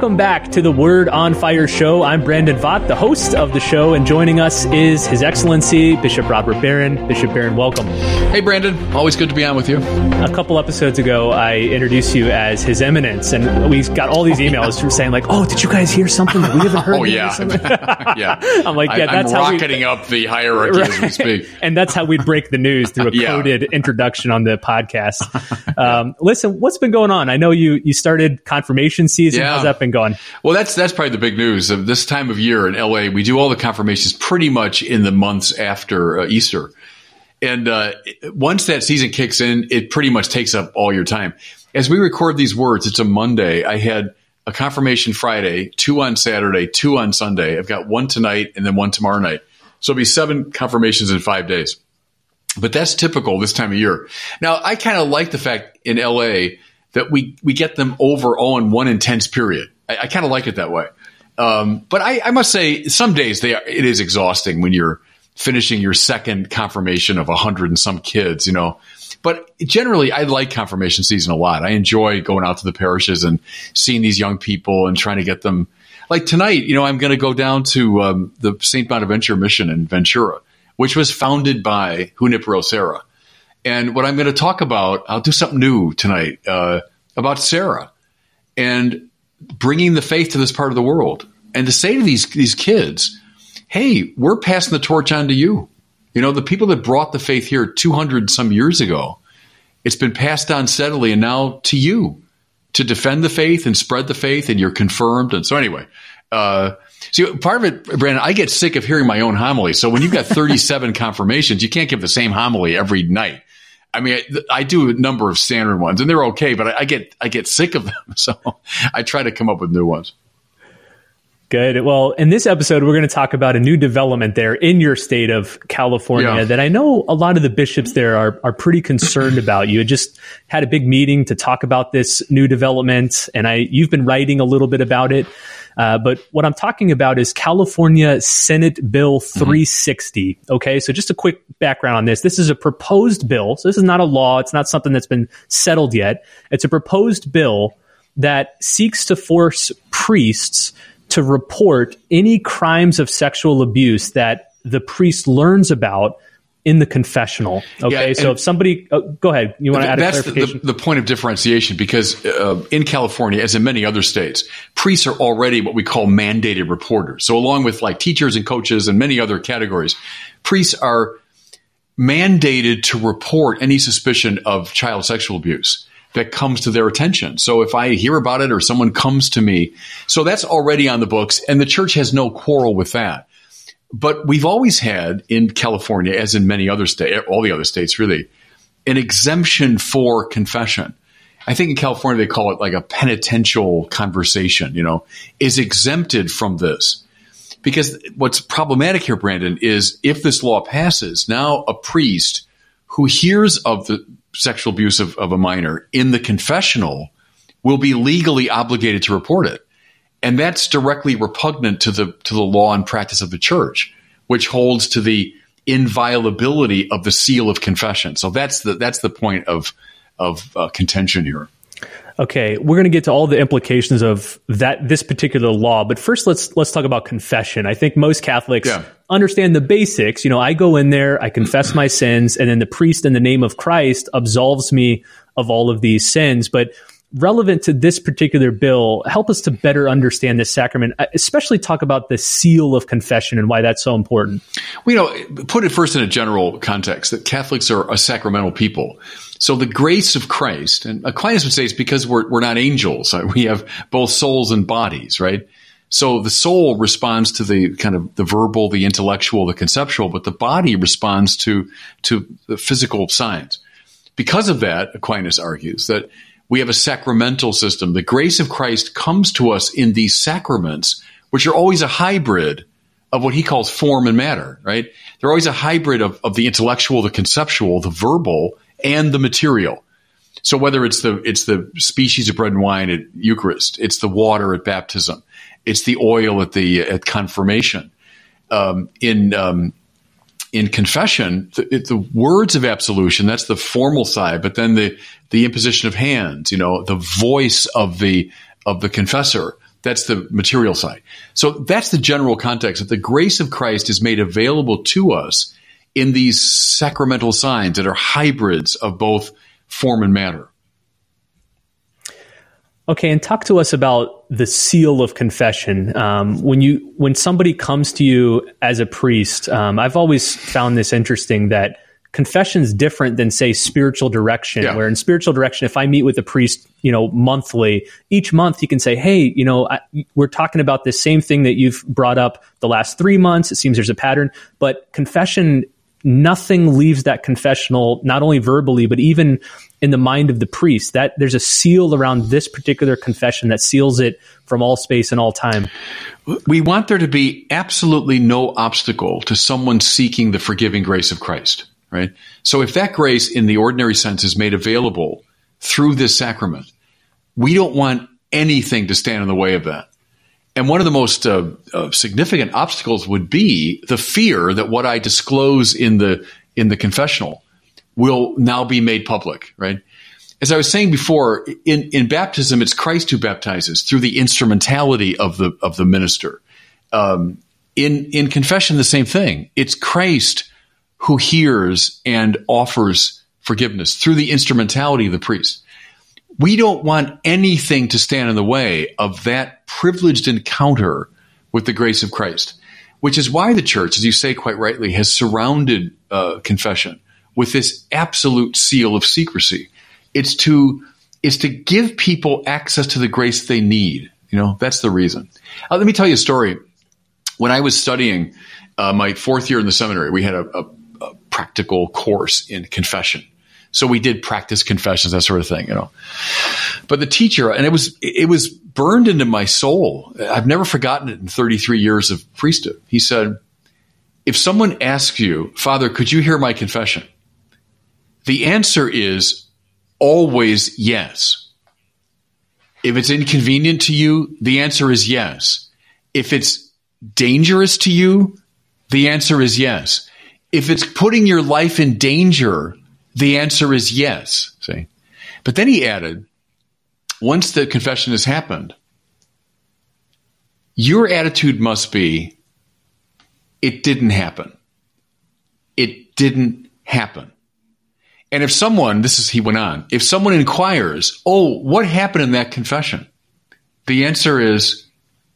welcome back to the Word on Fire show. I'm Brandon Vogt, the host of the show, and joining us is His Excellency Bishop Robert Barron. Bishop Barron, welcome. Hey, Brandon. Always good to be on with you. A couple episodes ago, I introduced you as His Eminence, and we got all these emails from saying like, "Oh, did you guys hear something that we haven't heard?" oh yeah, yeah. I'm like, yeah, I, that's I'm how rocketing we, up the hierarchy as we speak, and that's how we break the news through a Yeah. coded introduction on the podcast. Um, listen, what's been going on? I know you you started confirmation season. Yeah. How's that been going? Well, that's that's probably the big news of this time of year in LA. We do all the confirmations pretty much in the months after uh, Easter, and uh, once that season kicks in, it pretty much takes up all your time. As we record these words, it's a Monday. I had a confirmation Friday, two on Saturday, two on Sunday. I've got one tonight and then one tomorrow night. So it'll be seven confirmations in five days. But that's typical this time of year. Now, I kind of like the fact in LA that we, we get them over all in one intense period. I, I kind of like it that way. Um, but I, I must say, some days they are, it is exhausting when you're finishing your second confirmation of a hundred and some kids, you know. But generally, I like confirmation season a lot. I enjoy going out to the parishes and seeing these young people and trying to get them. Like tonight, you know, I'm going to go down to um, the St. Bonaventure Mission in Ventura, which was founded by Junipero Serra. And what I'm going to talk about, I'll do something new tonight uh, about Serra and bringing the faith to this part of the world. And to say to these these kids, hey, we're passing the torch on to you. You know, the people that brought the faith here 200 some years ago, it's been passed on steadily and now to you to defend the faith and spread the faith and you're confirmed. And so anyway, uh, see, part of it, Brandon, I get sick of hearing my own homily. So when you've got 37 confirmations, you can't give the same homily every night. I mean, I, I do a number of standard ones and they're okay, but I, I get, I get sick of them. So I try to come up with new ones. Good. Well, in this episode, we're going to talk about a new development there in your state of California Yeah. that I know a lot of the bishops there are, are pretty concerned about. You had just had a big meeting to talk about this new development, and I you've been writing a little bit about it. Uh, but what I'm talking about is California Senate Bill 360. Okay, so just a quick background on this. This is a proposed bill. So this is not a law. It's not something that's been settled yet. It's a proposed bill that seeks to force priests to report any crimes of sexual abuse that the priest learns about in the confessional. Okay, Yeah, so if somebody, oh, go ahead, you want to add a That's the, clarification? the, the point of differentiation because uh, in California, as in many other states, priests are already what we call mandated reporters. So, along with like teachers and coaches and many other categories, priests are mandated to report any suspicion of child sexual abuse that comes to their attention. So if I hear about it or someone comes to me, so that's already on the books and the church has no quarrel with that. But we've always had in California, as in many other states, all the other states really, an exemption for confession. I think in California they call it like a penitential conversation, you know, is exempted from this. Because what's problematic here, Brandon, is if this law passes, now a priest who hears of the sexual abuse of, of a minor in the confessional will be legally obligated to report it. And that's directly repugnant to the to the law and practice of the church, which holds to the inviolability of the seal of confession. So that's the that's the point of of uh, contention here. Okay, we're going to get to all the implications of that this particular law, but first let's let's talk about confession. I think most Catholics Yeah. understand the basics. You know, I go in there, I confess my sins, and then the priest in the name of Christ absolves me of all of these sins. But relevant to this particular bill, help us to better understand this sacrament, uh, especially talk about the seal of confession and why that's so important. Well, you know, put it first in a general context that Catholics are a sacramental people. So the grace of Christ, and Aquinas would say it's because we're, we're not angels. We have both souls and bodies, right? So the soul responds to the kind of the verbal, the intellectual, the conceptual, but the body responds to, to the physical signs. Because of that, Aquinas argues that we have a sacramental system. The grace of Christ comes to us in these sacraments, which are always a hybrid of what he calls form and matter, right? They're always a hybrid of, of the intellectual, the conceptual, the verbal, and the material. So whether it's the it's the species of bread and wine at Eucharist, it's the water at baptism, it's the oil at the at confirmation, um, in um, in confession, the, it, the words of absolution, that's the formal side, but then the, the imposition of hands, you know, the voice of the, of the confessor, That's the material side. So that's the general context that the grace of Christ is made available to us in these sacramental signs that are hybrids of both form and matter. Okay, and talk to us about the seal of confession. Um, when you when somebody comes to you as a priest, um, I've always found this interesting that confession is different than say spiritual direction yeah. where in spiritual direction if i meet with a priest you know monthly each month you can say hey you know I, we're talking about this same thing that you've brought up the last three months it seems there's a pattern but confession nothing leaves that confessional not only verbally but even in the mind of the priest that there's a seal around this particular confession that seals it from all space and all time we want there to be absolutely no obstacle to someone seeking the forgiving grace of christ right? So if that grace in the ordinary sense is made available through this sacrament, we don't want anything to stand in the way of that. And one of the most uh, uh, significant obstacles would be the fear that what I disclose in the in the confessional will now be made public, right? As I was saying before, in, in baptism, it's Christ who baptizes through the instrumentality of the of the minister. Um, in in confession, the same thing. It's Christ who hears and offers forgiveness through the instrumentality of the priest. We don't want anything to stand in the way of that privileged encounter with the grace of Christ, which is why the church, as you say quite rightly, has surrounded uh, confession with this absolute seal of secrecy. It's to it's to give people access to the grace they need. You know, that's the reason. Uh, let me tell you a story. When I was studying uh, my fourth year in the seminary, we had a, a a practical course in confession. So we did practice confessions, that sort of thing, you know. But the teacher, and it was it was burned into my soul. I've never forgotten it in 33 years of priesthood. He said, if someone asks you, Father, could you hear my confession? The answer is always yes. If it's inconvenient to you, the answer is yes. If it's dangerous to you, the answer is yes. If it's putting your life in danger, the answer is yes. See? But then he added, once the confession has happened, your attitude must be, it didn't happen. It didn't happen. And if someone, this is, he went on, if someone inquires, oh, what happened in that confession? The answer is,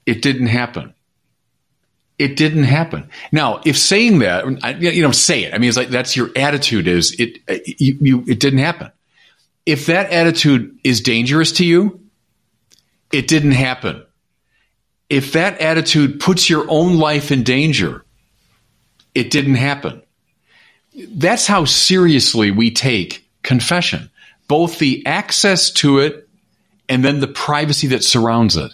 it didn't happen. It didn't happen. Now, if saying that, you know, say it. I mean, it's like that's your attitude. Is it? You, you, it didn't happen. If that attitude is dangerous to you, it didn't happen. If that attitude puts your own life in danger, it didn't happen. That's how seriously we take confession, both the access to it and then the privacy that surrounds it.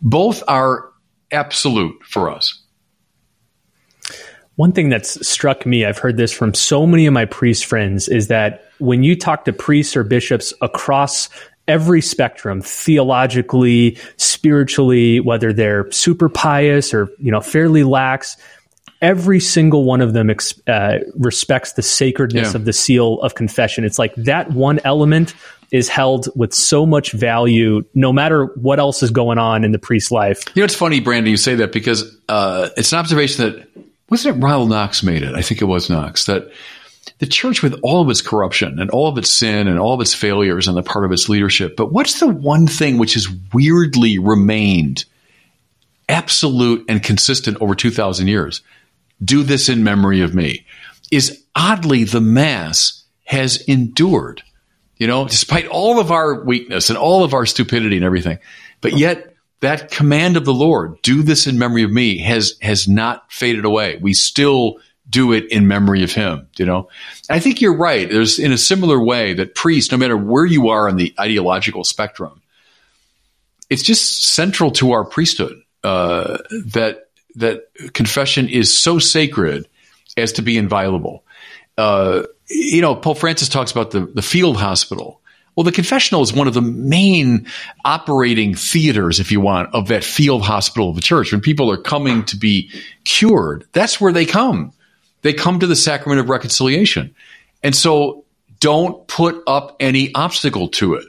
Both are absolute for us. One thing that's struck me, I've heard this from so many of my priest friends, is that when you talk to priests or bishops across every spectrum, theologically, spiritually, whether they're super pious or you know fairly lax, every single one of them uh, respects the sacredness yeah. of the seal of confession. It's like that one element is held with so much value, no matter what else is going on in the priest's life. You know, it's funny, Brandon, you say that because uh, it's an observation that wasn't it Ronald Knox made it? I think it was Knox that the church with all of its corruption and all of its sin and all of its failures on the part of its leadership. But what's the one thing which has weirdly remained absolute and consistent over 2,000 years? Do this in memory of me. Is oddly the Mass has endured, you know, despite all of our weakness and all of our stupidity and everything. But yet that command of the Lord, do this in memory of me, has has not faded away. We still do it in memory of him, you know? I think you're right. There's in a similar way that priests, no matter where you are on the ideological spectrum, it's just central to our priesthood uh, that that confession is so sacred as to be inviolable. Uh, you know, Pope Francis talks about the, the field hospital well, the confessional is one of the main operating theaters, if you want, of that field hospital of the church. When people are coming to be cured, that's where they come. They come to the sacrament of reconciliation. And so don't put up any obstacle to it.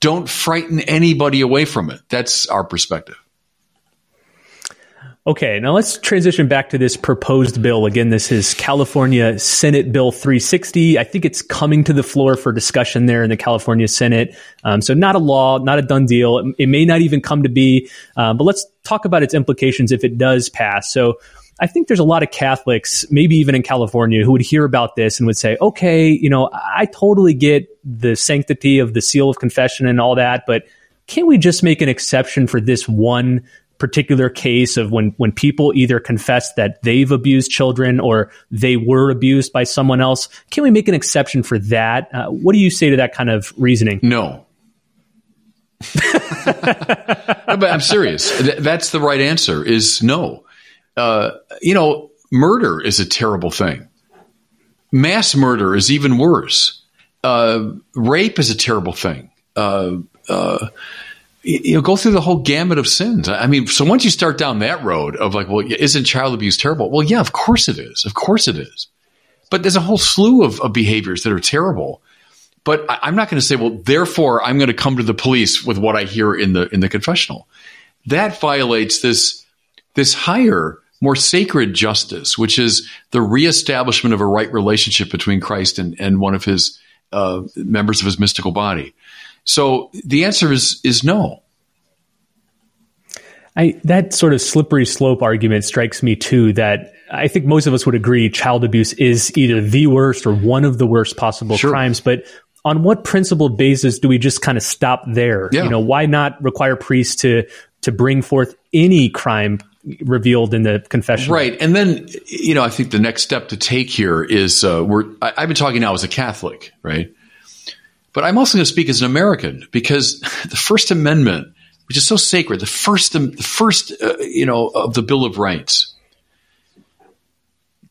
Don't frighten anybody away from it. That's our perspective. Okay, now let's transition back to this proposed bill. Again, this is California Senate Bill 360. I think it's coming to the floor for discussion there in the California Senate. Um, so, not a law, not a done deal. It, it may not even come to be, um, but let's talk about its implications if it does pass. So, I think there's a lot of Catholics, maybe even in California, who would hear about this and would say, okay, you know, I totally get the sanctity of the seal of confession and all that, but can't we just make an exception for this one particular case of when when people either confess that they've abused children or they were abused by someone else can we make an exception for that? Uh, what do you say to that kind of reasoning? No. But i'm serious. That's the right answer is no. Uh, you know murder is a terrible thing. Mass murder is even worse. Uh, rape is a terrible thing. Uh, you know, go through the whole gamut of sins. I mean, so once you start down that road of like, well, isn't child abuse terrible? Well, yeah, of course it is. Of course it is. But there's a whole slew of, of behaviors that are terrible. But I, am not going to say, well, therefore, I'm going to come to the police with what I hear in the in the confessional. That violates this this higher, more sacred justice, which is the reestablishment of a right relationship between Christ and, and one of his uh, members of his mystical body. So the answer is is no. I, that sort of slippery slope argument strikes me too. That I think most of us would agree child abuse is either the worst or one of the worst possible sure. crimes. But on what principled basis do we just kind of stop there? Yeah. You know, why not require priests to to bring forth any crime revealed in the confession? Right, and then you know, I think the next step to take here is uh, we're. I, I've been talking now as a Catholic, right? But I'm also going to speak as an American because the First Amendment, which is so sacred, the first, the first, uh, you know, of the Bill of Rights,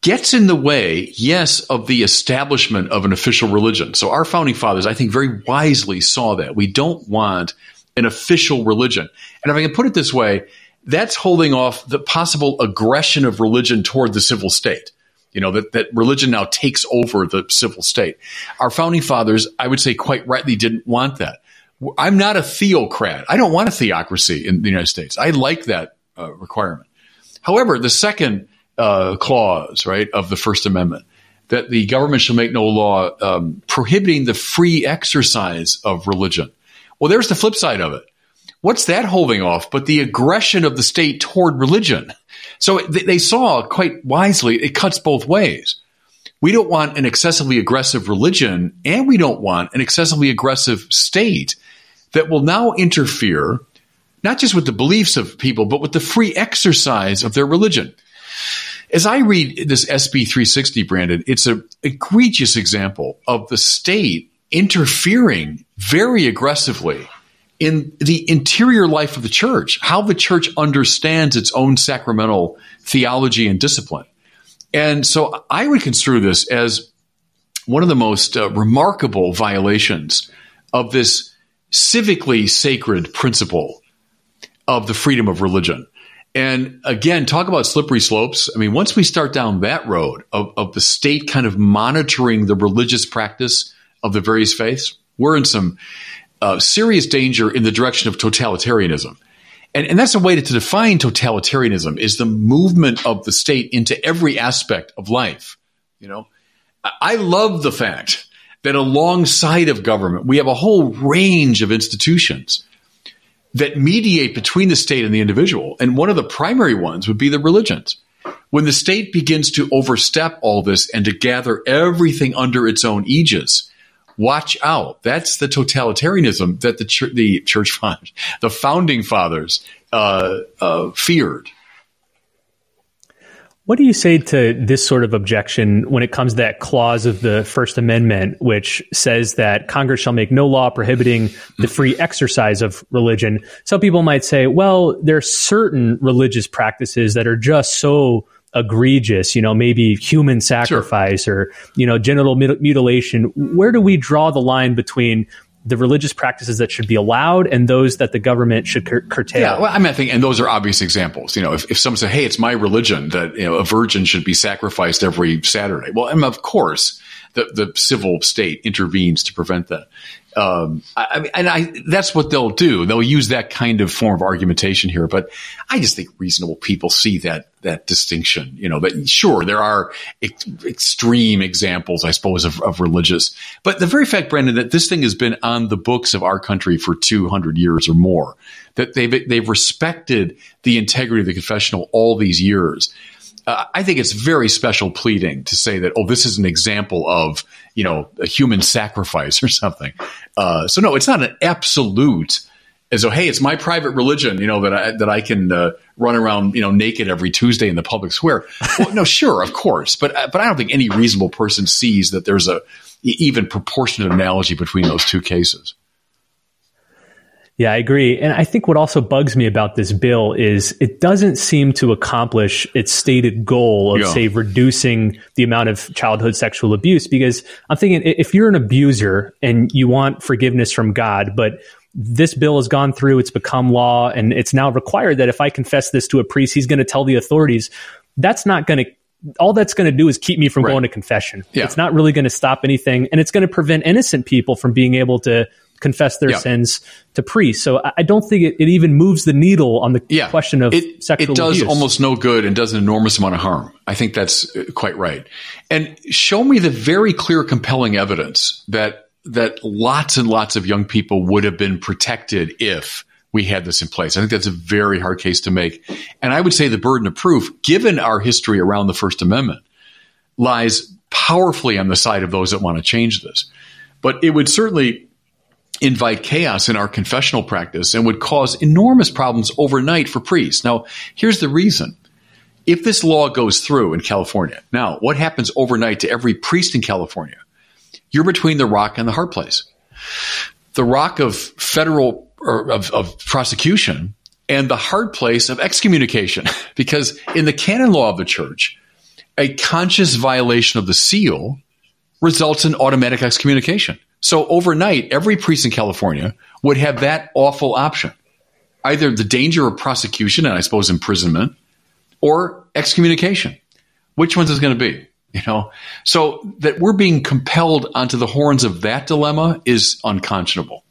gets in the way, yes, of the establishment of an official religion. So our founding fathers, I think, very wisely saw that we don't want an official religion. And if I can put it this way, that's holding off the possible aggression of religion toward the civil state. You know, that, that religion now takes over the civil state. Our founding fathers, I would say quite rightly, didn't want that. I'm not a theocrat. I don't want a theocracy in the United States. I like that uh, requirement. However, the second uh, clause, right, of the First Amendment, that the government shall make no law um, prohibiting the free exercise of religion. Well, there's the flip side of it. What's that holding off but the aggression of the state toward religion? So they saw quite wisely it cuts both ways. We don't want an excessively aggressive religion, and we don't want an excessively aggressive state that will now interfere not just with the beliefs of people, but with the free exercise of their religion. As I read this SB 360, Brandon, it's an egregious example of the state interfering very aggressively in the interior life of the church, how the church understands its own sacramental theology and discipline. And so I would construe this as one of the most uh, remarkable violations of this civically sacred principle of the freedom of religion. And again, talk about slippery slopes. I mean, once we start down that road of, of the state kind of monitoring the religious practice of the various faiths, we're in some uh, serious danger in the direction of totalitarianism. And, and that's a way to, to define totalitarianism is the movement of the state into every aspect of life. You know, I love the fact that alongside of government, we have a whole range of institutions that mediate between the state and the individual. And one of the primary ones would be the religions. When the state begins to overstep all this and to gather everything under its own aegis, watch out. That's the totalitarianism that the, ch- the church fathers, the founding fathers, uh, uh, feared. What do you say to this sort of objection when it comes to that clause of the First Amendment, which says that Congress shall make no law prohibiting the free exercise of religion? Some people might say, well, there are certain religious practices that are just so egregious, you know, maybe human sacrifice sure. or, you know, genital mutilation. Where do we draw the line between the religious practices that should be allowed and those that the government should cur- curtail. Yeah, well, I mean, I think, and those are obvious examples. You know, if, if someone said, "Hey, it's my religion that you know a virgin should be sacrificed every Saturday," well, and of course, the, the civil state intervenes to prevent that. Um, I, I mean, and I, that's what they'll do. They'll use that kind of form of argumentation here. But I just think reasonable people see that, that distinction, you know, that sure, there are ex- extreme examples, I suppose, of, of religious, but the very fact, Brandon, that this thing has been on the books of our country for 200 years or more, that they've, they've respected the integrity of the confessional all these years uh, I think it's very special pleading to say that, oh, this is an example of, you know, a human sacrifice or something. Uh, so no, it's not an absolute as though, hey, it's my private religion, you know, that I, that I can uh, run around, you know, naked every Tuesday in the public square. Well, no, sure, of course, but uh, but I don't think any reasonable person sees that there's a even proportionate analogy between those two cases. Yeah, I agree. And I think what also bugs me about this bill is it doesn't seem to accomplish its stated goal of, yeah. say, reducing the amount of childhood sexual abuse. Because I'm thinking if you're an abuser and you want forgiveness from God, but this bill has gone through, it's become law, and it's now required that if I confess this to a priest, he's going to tell the authorities. That's not going to all that's going to do is keep me from right. going to confession. Yeah. It's not really going to stop anything, and it's going to prevent innocent people from being able to confess their yeah. sins to priests. So I don't think it, it even moves the needle on the yeah. question of it, sexual It does abuse. almost no good and does an enormous amount of harm. I think that's uh, quite right. And show me the very clear, compelling evidence that that lots and lots of young people would have been protected if we had this in place. I think that's a very hard case to make. And I would say the burden of proof, given our history around the First Amendment, lies powerfully on the side of those that want to change this. But it would certainly invite chaos in our confessional practice and would cause enormous problems overnight for priests. Now, here's the reason. If this law goes through in California, now what happens overnight to every priest in California? You're between the rock and the hard place. The rock of federal or of, of prosecution and the hard place of excommunication. because in the canon law of the church, a conscious violation of the seal results in automatic excommunication. So overnight, every priest in California would have that awful option either the danger of prosecution and I suppose imprisonment or excommunication. Which one's is going to be? You know, so that we're being compelled onto the horns of that dilemma is unconscionable.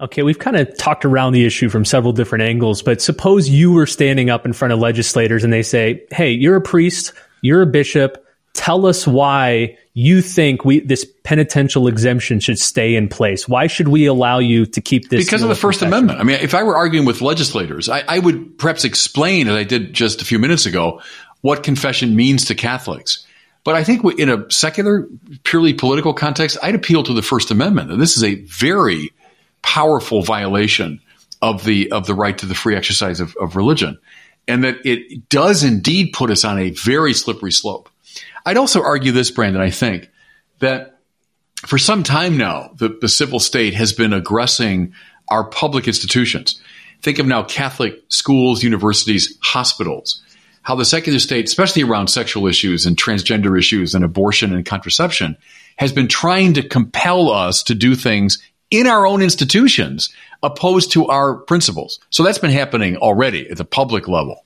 Okay, we've kind of talked around the issue from several different angles, but suppose you were standing up in front of legislators and they say, Hey, you're a priest, you're a bishop, tell us why you think we this penitential exemption should stay in place. Why should we allow you to keep this? Because of the First Amendment. I mean, if I were arguing with legislators, I, I would perhaps explain, as I did just a few minutes ago, what confession means to Catholics. But I think in a secular, purely political context, I'd appeal to the First Amendment. And this is a very powerful violation of the of the right to the free exercise of, of religion, and that it does indeed put us on a very slippery slope. I'd also argue this, Brandon, I think that for some time now, the, the civil state has been aggressing our public institutions. Think of now Catholic schools, universities, hospitals, how the secular state, especially around sexual issues and transgender issues and abortion and contraception, has been trying to compel us to do things in our own institutions opposed to our principles. So that's been happening already at the public level.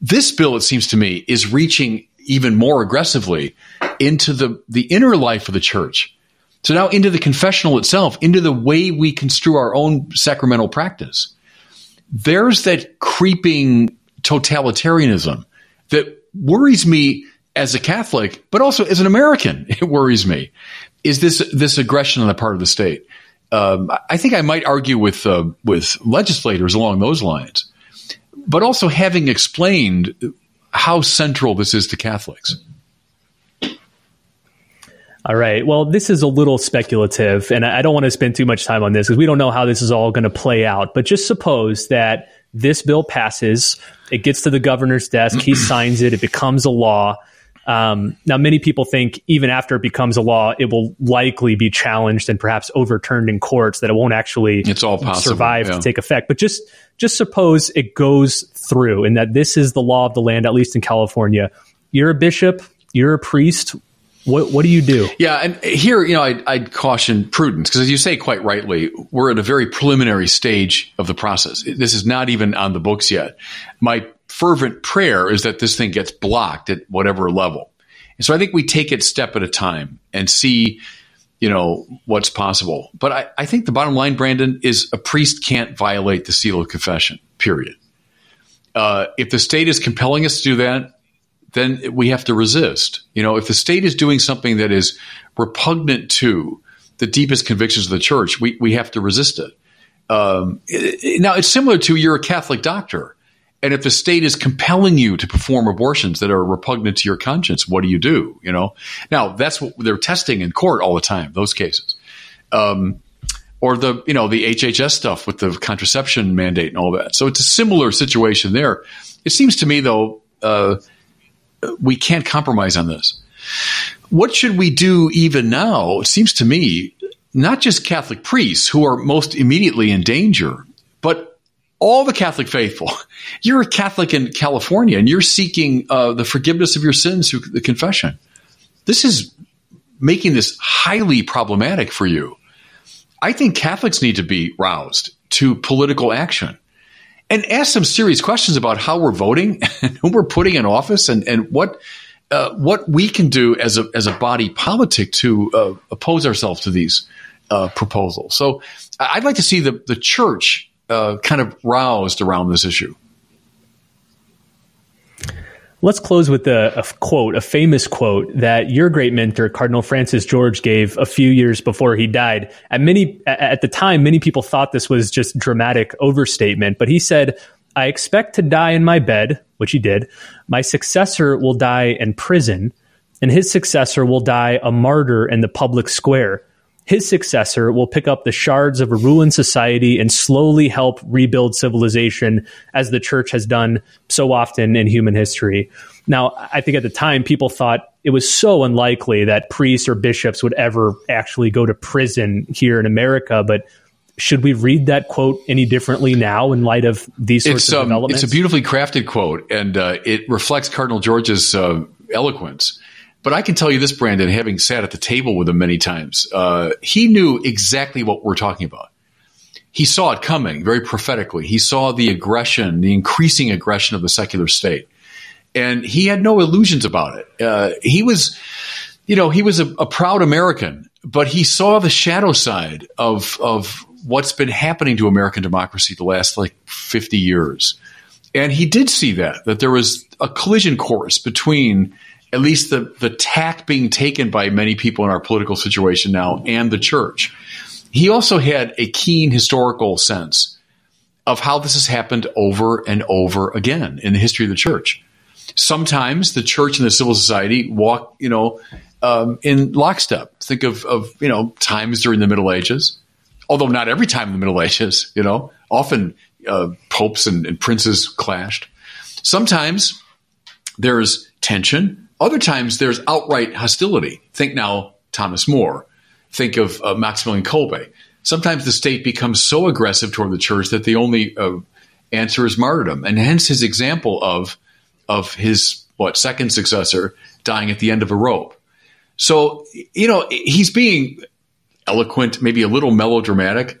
This bill, it seems to me, is reaching even more aggressively into the, the inner life of the church. So now into the confessional itself, into the way we construe our own sacramental practice. There's that creeping totalitarianism that worries me as a Catholic, but also as an American. It worries me. Is this this aggression on the part of the state? Um, I think I might argue with uh, with legislators along those lines, but also having explained how central this is to Catholics. All right. Well, this is a little speculative, and I don't want to spend too much time on this because we don't know how this is all going to play out. But just suppose that this bill passes, it gets to the governor's desk, he signs it, it becomes a law. Um, now, many people think even after it becomes a law, it will likely be challenged and perhaps overturned in courts. That it won't actually it's all possible, survive yeah. to take effect. But just just suppose it goes through, and that this is the law of the land, at least in California. You're a bishop, you're a priest. What what do you do? Yeah, and here, you know, I'd, I'd caution prudence because, as you say quite rightly, we're at a very preliminary stage of the process. This is not even on the books yet. My fervent prayer is that this thing gets blocked at whatever level. And so I think we take it step at a time and see, you know, what's possible. But I, I think the bottom line, Brandon, is a priest can't violate the seal of confession, period. Uh, if the state is compelling us to do that, then we have to resist. You know, if the state is doing something that is repugnant to the deepest convictions of the church, we, we have to resist it. Um, now, it's similar to you're a Catholic doctor. And if the state is compelling you to perform abortions that are repugnant to your conscience, what do you do? You know, now that's what they're testing in court all the time. Those cases, um, or the you know the HHS stuff with the contraception mandate and all that. So it's a similar situation there. It seems to me though, uh, we can't compromise on this. What should we do even now? It seems to me not just Catholic priests who are most immediately in danger, but all the Catholic faithful. You're a Catholic in California and you're seeking uh, the forgiveness of your sins through the confession. This is making this highly problematic for you. I think Catholics need to be roused to political action and ask some serious questions about how we're voting and who we're putting in office and, and what uh, what we can do as a as a body politic to uh, oppose ourselves to these uh, proposals. So I'd like to see the the church uh, kind of roused around this issue. Let's close with a, a, quote, a famous quote that your great mentor, Cardinal Francis George, gave a few years before he died. At many, at the time, many people thought this was just dramatic overstatement, but he said, I expect to die in my bed, which he did. My successor will die in prison, and his successor will die a martyr in the public square. His successor will pick up the shards of a ruined society and slowly help rebuild civilization as the church has done so often in human history. Now, I think at the time people thought it was so unlikely that priests or bishops would ever actually go to prison here in America, but should we read that quote any differently now in light of these sorts it's, of um, developments? It's a beautifully crafted quote, and uh, it reflects Cardinal George's uh, eloquence. But I can tell you this, Brandon, having sat at the table with him many times, uh, he knew exactly what we're talking about. He saw it coming very prophetically. He saw the aggression, the increasing aggression of the secular state. And he had no illusions about it. Uh, he was, you know, he was a, a proud American, but he saw the shadow side of, of what's been happening to American democracy the last like 50 years. And he did see that, that there was a collision course between at least the, the tack being taken by many people in our political situation now and the church. He also had a keen historical sense of how this has happened over and over again in the history of the church. Sometimes the church and the civil society walk, you know, um, in lockstep. Think of, of, you know, times during the Middle Ages, although not every time in the Middle Ages, you know, often uh, popes and, and princes clashed. Sometimes there's tension other times there's outright hostility. Think now Thomas More. Think of uh, Maximilian Kolbe. Sometimes the state becomes so aggressive toward the church that the only uh, answer is martyrdom, and hence his example of of his what second successor dying at the end of a rope. So you know he's being eloquent, maybe a little melodramatic,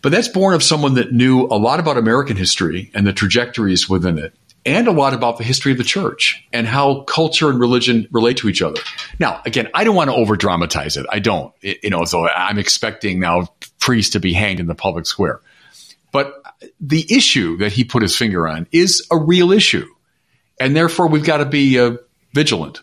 but that's born of someone that knew a lot about American history and the trajectories within it and a lot about the history of the church and how culture and religion relate to each other. Now, again, I don't want to over dramatize it. I don't, it, you know, so I'm expecting now priests to be hanged in the public square. But the issue that he put his finger on is a real issue. And therefore, we've got to be uh, vigilant.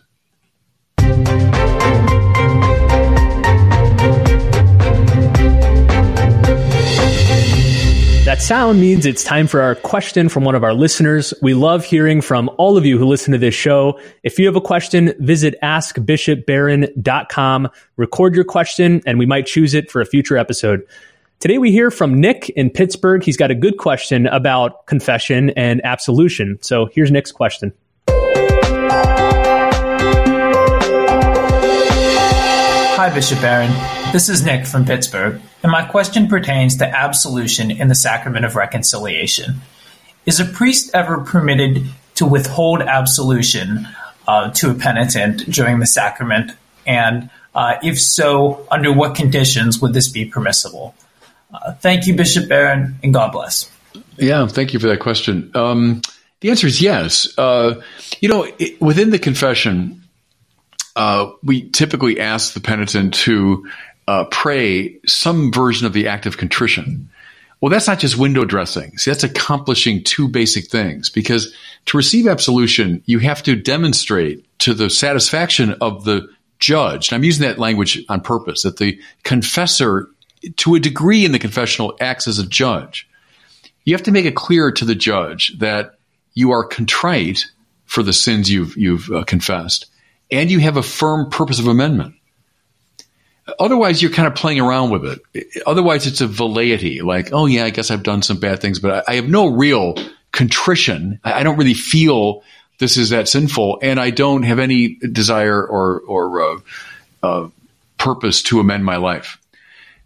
That sound means it's time for our question from one of our listeners. We love hearing from all of you who listen to this show. If you have a question, visit askbishopbarron.com, record your question, and we might choose it for a future episode. Today we hear from Nick in Pittsburgh. He's got a good question about confession and absolution. So here's Nick's question. Hi, Bishop Barron. This is Nick from Pittsburgh, and my question pertains to absolution in the sacrament of reconciliation. Is a priest ever permitted to withhold absolution uh, to a penitent during the sacrament? And uh, if so, under what conditions would this be permissible? Uh, thank you, Bishop Barron, and God bless. Yeah, thank you for that question. Um, the answer is yes. Uh, you know, it, within the confession, uh, we typically ask the penitent to uh, pray some version of the act of contrition. Well, that's not just window dressing. See, that's accomplishing two basic things because to receive absolution, you have to demonstrate to the satisfaction of the judge. And I'm using that language on purpose that the confessor, to a degree in the confessional, acts as a judge. You have to make it clear to the judge that you are contrite for the sins you've, you've uh, confessed and you have a firm purpose of amendment. Otherwise, you're kind of playing around with it. Otherwise, it's a velleity, like, oh yeah, I guess I've done some bad things, but I, have no real contrition. I, don't really feel this is that sinful, and I don't have any desire or or uh, uh, purpose to amend my life.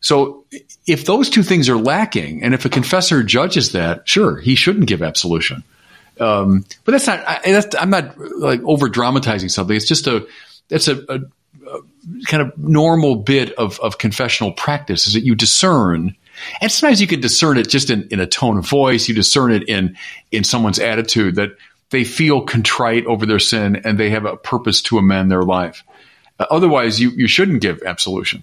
So, if those two things are lacking, and if a confessor judges that, sure, he shouldn't give absolution. Um, but that's not. I, I'm not like over dramatizing something. It's just a. It's a, a kind of normal bit of, of confessional practice is that you discern and sometimes you can discern it just in, in a tone of voice you discern it in in someone's attitude that they feel contrite over their sin and they have a purpose to amend their life. Uh, otherwise you, you shouldn't give absolution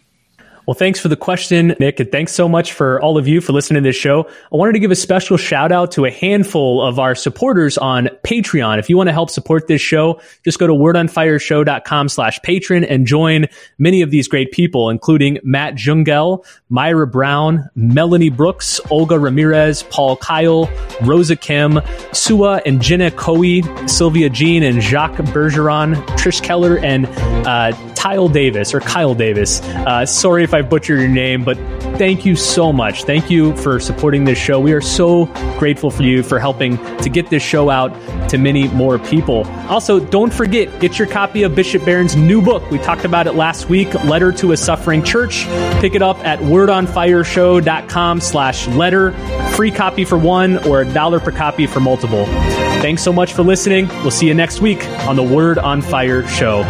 well, thanks for the question, Nick, and thanks so much for all of you for listening to this show. I wanted to give a special shout out to a handful of our supporters on Patreon. If you want to help support this show, just go to wordonfireshow.com slash patron and join many of these great people, including Matt Jungel, Myra Brown, Melanie Brooks, Olga Ramirez, Paul Kyle, Rosa Kim, Sua and Jenna Coe, Sylvia Jean and Jacques Bergeron, Trish Keller, and uh, Kyle Davis or Kyle Davis. Uh, sorry if I butchered your name, but thank you so much. Thank you for supporting this show. We are so grateful for you for helping to get this show out to many more people. Also, don't forget, get your copy of Bishop Barron's new book. We talked about it last week, Letter to a Suffering Church. Pick it up at wordonfireshow.com slash letter. Free copy for one or a dollar per copy for multiple. Thanks so much for listening. We'll see you next week on the Word on Fire show.